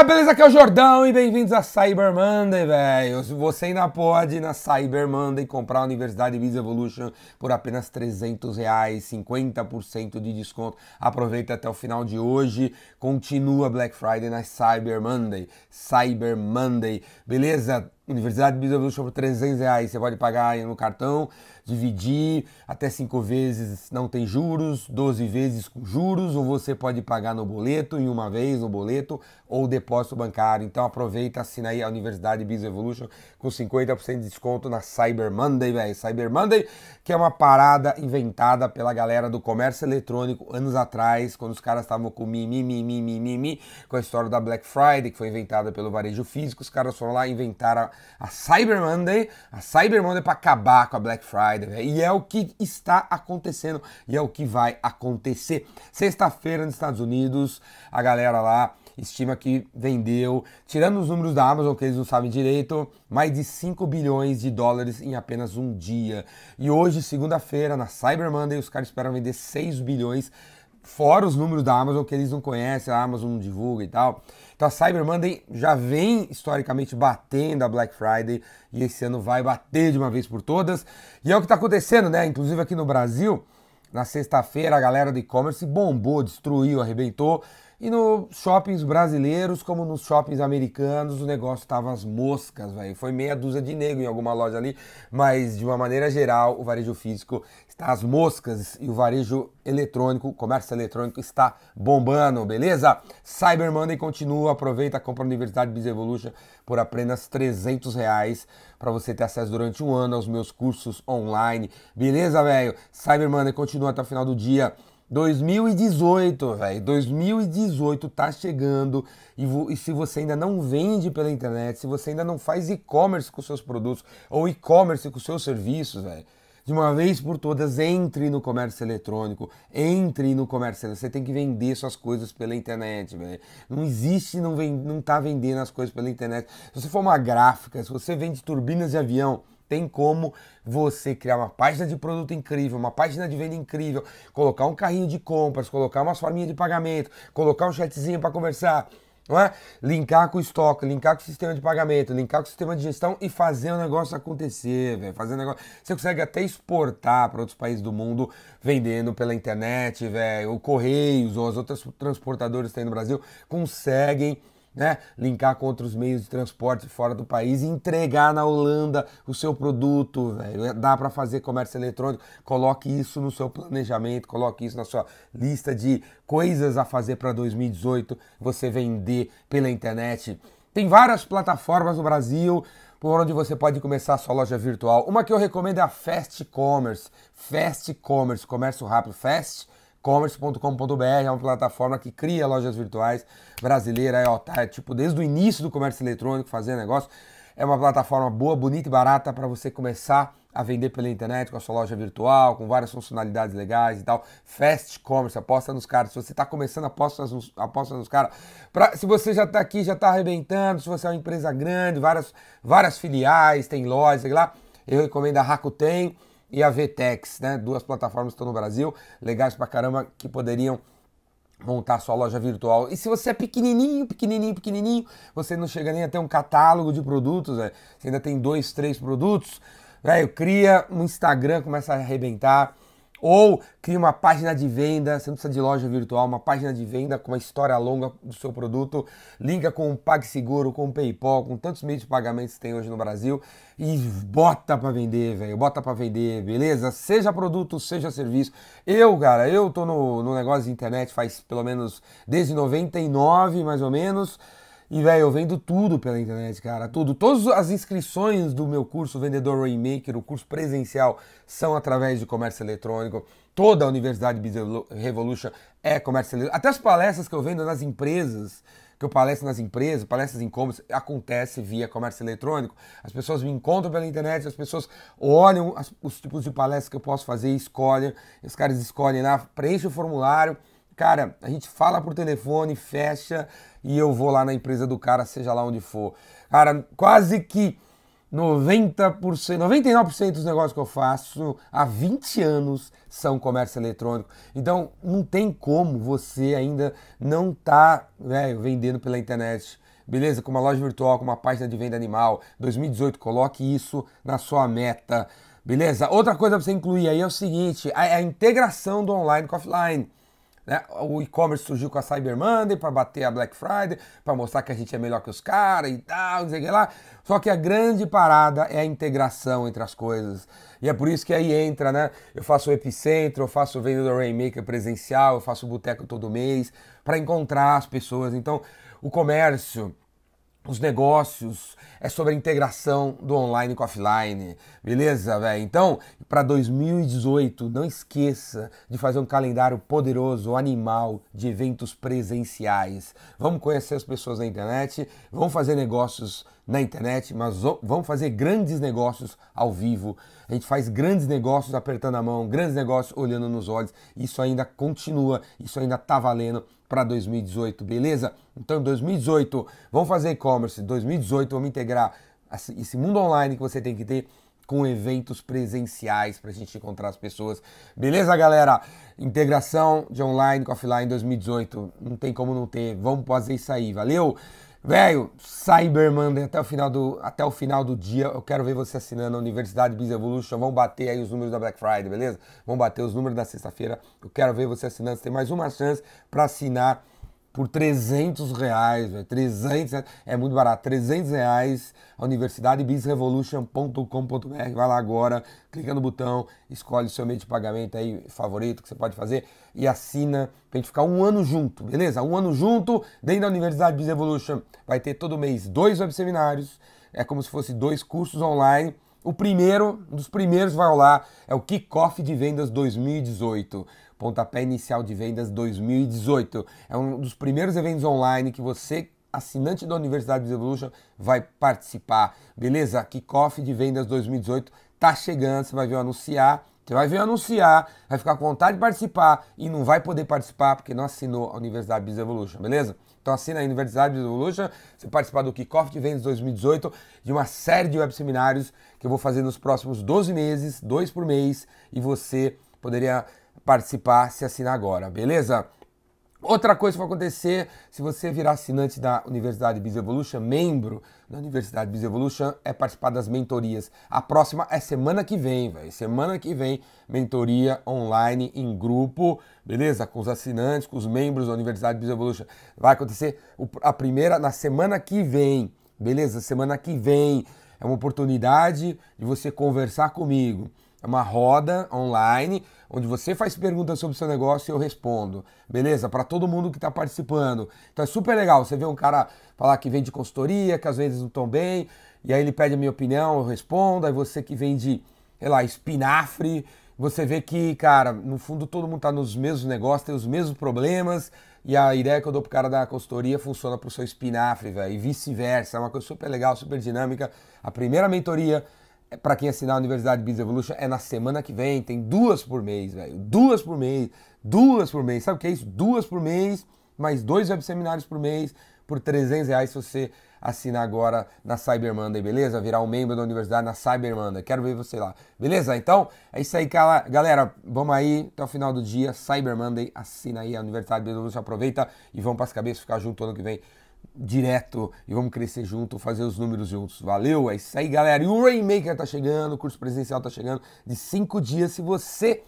galera, beleza? Aqui é o Jordão e bem-vindos a Cyber Monday, velho. Você ainda pode na Cyber Monday comprar a Universidade Biz Evolution por apenas 300 reais, 50% de desconto. Aproveita até o final de hoje. Continua Black Friday na Cyber Monday. Cyber Monday, beleza? Universidade Biz Evolution por 300 reais. Você pode pagar no cartão, dividir até 5 vezes, não tem juros, 12 vezes com juros, ou você pode pagar no boleto, em uma vez no boleto, ou depósito bancário. Então aproveita, assina aí a Universidade Biz Evolution com 50% de desconto na Cyber Monday, velho. Cyber Monday, que é uma parada inventada pela galera do comércio eletrônico anos atrás, quando os caras estavam com mimimi, mimimi, mimimi, com a história da Black Friday, que foi inventada pelo varejo físico, os caras foram lá e inventaram a Cyber Monday, a Cyber Monday para acabar com a Black Friday, e é o que está acontecendo e é o que vai acontecer. Sexta-feira nos Estados Unidos, a galera lá estima que vendeu, tirando os números da Amazon, que eles não sabem direito, mais de 5 bilhões de dólares em apenas um dia. E hoje, segunda-feira, na Cyber Monday, os caras esperam vender 6 bilhões fora os números da Amazon que eles não conhecem, a Amazon não divulga e tal. Então a Cyber Monday já vem historicamente batendo a Black Friday e esse ano vai bater de uma vez por todas. E é o que está acontecendo, né? Inclusive aqui no Brasil, na sexta-feira a galera do e-commerce bombou, destruiu, arrebentou. E nos shoppings brasileiros, como nos shoppings americanos, o negócio tava as moscas, velho. Foi meia dúzia de negro em alguma loja ali, mas de uma maneira geral, o varejo físico está às moscas e o varejo eletrônico, o comércio eletrônico está bombando, beleza? Cyber Monday continua, aproveita, compra a Universidade Biz Evolution por apenas 300 reais para você ter acesso durante um ano aos meus cursos online, beleza, velho? Cyber Monday continua até o final do dia. 2018, velho. 2018 tá chegando e, e, se você ainda não vende pela internet, se você ainda não faz e-commerce com seus produtos ou e-commerce com seus serviços, velho. De uma vez por todas, entre no comércio eletrônico, entre no comércio. Você tem que vender suas coisas pela internet, velho. Não existe não, vem, não tá vendendo as coisas pela internet. Se você for uma gráfica, se você vende turbinas de avião, tem como você criar uma página de produto incrível, uma página de venda incrível, colocar um carrinho de compras, colocar umas forminhas de pagamento, colocar um chatzinho para conversar, não é? Linkar com o estoque, linkar com o sistema de pagamento, linkar com o sistema de gestão e fazer o negócio acontecer, velho. Fazer o negócio. Você consegue até exportar para outros países do mundo vendendo pela internet, velho. O Correios ou as outras transportadoras que tem no Brasil conseguem né, linkar com outros meios de transporte fora do país e entregar na Holanda o seu produto, velho. Dá para fazer comércio eletrônico. Coloque isso no seu planejamento, coloque isso na sua lista de coisas a fazer para 2018, você vender pela internet. Tem várias plataformas no Brasil por onde você pode começar a sua loja virtual. Uma que eu recomendo é a Fast Commerce. Fast Commerce, comércio rápido, fast commerce.com.br é uma plataforma que cria lojas virtuais brasileira, é, ó, tá, é tipo desde o início do comércio eletrônico fazer negócio. É uma plataforma boa, bonita e barata para você começar a vender pela internet com a sua loja virtual, com várias funcionalidades legais e tal. Fast Commerce, aposta nos caras. Se você está começando, aposta nos, aposta nos caras. Se você já está aqui, já está arrebentando, se você é uma empresa grande, várias, várias filiais, tem lojas, sei lá, eu recomendo a Rakuten e a VTEX, né? Duas plataformas que estão no Brasil, legais pra caramba, que poderiam montar sua loja virtual. E se você é pequenininho, pequenininho, pequenininho, você não chega nem a ter um catálogo de produtos, véio. você ainda tem dois, três produtos, velho, cria um Instagram, começa a arrebentar ou cria uma página de venda, você não precisa de loja virtual, uma página de venda com uma história longa do seu produto, liga com o PagSeguro, com o PayPal, com tantos meios de pagamento que tem hoje no Brasil e bota para vender, velho, bota para vender, beleza? Seja produto, seja serviço. Eu, cara, eu tô no, no negócio de internet faz pelo menos desde 99, mais ou menos, e, velho, eu vendo tudo pela internet, cara. Tudo. Todas as inscrições do meu curso Vendedor Rainmaker, o curso presencial, são através de comércio eletrônico. Toda a Universidade Business Revolution é comércio eletrônico. Até as palestras que eu vendo nas empresas, que eu palestro nas empresas, palestras em e-commerce, acontece via comércio eletrônico. As pessoas me encontram pela internet, as pessoas olham as, os tipos de palestras que eu posso fazer, escolhem, os caras escolhem lá, preenchem o formulário Cara, a gente fala por telefone, fecha e eu vou lá na empresa do cara, seja lá onde for. Cara, quase que 90%, 99% dos negócios que eu faço há 20 anos são comércio eletrônico. Então não tem como você ainda não tá véio, vendendo pela internet. Beleza? Com uma loja virtual, com uma página de venda animal. 2018, coloque isso na sua meta. Beleza? Outra coisa para você incluir aí é o seguinte: a, a integração do online com offline. Né? O e-commerce surgiu com a Cyber Monday para bater a Black Friday, para mostrar que a gente é melhor que os caras e tal, não sei o que lá. Só que a grande parada é a integração entre as coisas. E é por isso que aí entra, né? Eu faço o Epicentro, eu faço o Vendedor Rainmaker presencial, eu faço o Boteco todo mês, para encontrar as pessoas. Então, o comércio, os negócios, é sobre a integração do online com offline, beleza, velho? Então, para 2018, não esqueça de fazer um calendário poderoso, animal, de eventos presenciais. Vamos conhecer as pessoas na internet, vamos fazer negócios na internet, mas vamos fazer grandes negócios ao vivo. A gente faz grandes negócios apertando a mão, grandes negócios olhando nos olhos. Isso ainda continua, isso ainda tá valendo para 2018, beleza? Então, 2018, vamos fazer e-commerce. 2018, vamos integrar esse mundo online que você tem que ter com eventos presenciais para a gente encontrar as pessoas. Beleza, galera? Integração de online com offline 2018. Não tem como não ter. Vamos fazer isso aí, valeu? Velho, Cyber Monday até o final do até o final do dia. Eu quero ver você assinando a Universidade Biz Evolution. Vamos bater aí os números da Black Friday, beleza? Vamos bater os números da sexta-feira. Eu quero ver você assinando. Você tem mais uma chance para assinar por 300 reais, véio. 300 é muito barato, 300 reais, a universidadebizrevolution.com.br, vai lá agora, clica no botão, escolhe seu meio de pagamento aí favorito que você pode fazer e assina pra gente ficar um ano junto, beleza? Um ano junto, dentro da Universidade Biz Evolution, vai ter todo mês dois webseminários, é como se fosse dois cursos online, o primeiro, um dos primeiros vai rolar, é o Kickoff de Vendas 2018 Pontapé Inicial de Vendas 2018. É um dos primeiros eventos online que você, assinante da Universidade Business Evolution, vai participar. Beleza? Kickoff de Vendas 2018 tá chegando, você vai ver eu anunciar. Você vai ver eu anunciar, vai ficar com vontade de participar e não vai poder participar porque não assinou a Universidade Business Evolution, beleza? Então assina a Universidade Business Evolution, você participar do Kickoff de Vendas 2018, de uma série de web seminários que eu vou fazer nos próximos 12 meses, dois por mês, e você poderia participar se assinar agora, beleza? Outra coisa que vai acontecer se você virar assinante da Universidade Biz Evolution, membro da Universidade Biz Evolution, é participar das mentorias. A próxima é semana que vem, velho. Semana que vem, mentoria online em grupo, beleza? Com os assinantes, com os membros da Universidade Biz Evolution. Vai acontecer a primeira na semana que vem, beleza? Semana que vem é uma oportunidade de você conversar comigo é uma roda online onde você faz perguntas sobre o seu negócio e eu respondo. Beleza? Para todo mundo que está participando. Então é super legal. Você vê um cara falar que vende consultoria, que às vezes não estão bem, e aí ele pede a minha opinião, eu respondo. Aí você que vende, sei lá, espinafre, você vê que, cara, no fundo todo mundo está nos mesmos negócios, tem os mesmos problemas. E a ideia que eu dou pro cara da consultoria funciona pro seu espinafre, velho, e vice-versa. É uma coisa super legal, super dinâmica. A primeira mentoria para quem assinar a Universidade Biz Evolution é na semana que vem, tem duas por mês, velho. Duas por mês, duas por mês. Sabe o que é isso? Duas por mês, mais dois web seminários por mês, por 300 reais se você assinar agora na Cyber Monday, beleza? Virar um membro da universidade na Cyber Monday. Quero ver você lá, beleza? Então, é isso aí, galera. Vamos aí até o final do dia. Cyber Monday, assina aí a Universidade Biz Evolution, aproveita e vamos para as cabeças ficar junto ano que vem direto e vamos crescer junto, fazer os números juntos. Valeu? É isso aí, galera. E o Rainmaker tá chegando, o curso presencial tá chegando de cinco dias. Se você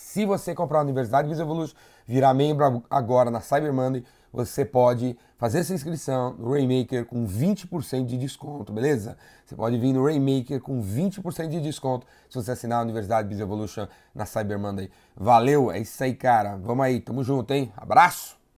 se você comprar a Universidade Visa Evolution, virar membro agora na Cyber Monday, você pode fazer essa inscrição no Rainmaker com 20% de desconto, beleza? Você pode vir no Rainmaker com 20% de desconto se você assinar a Universidade Biz Evolution na Cyber Monday. Valeu, é isso aí, cara. Vamos aí, tamo junto, hein? Abraço!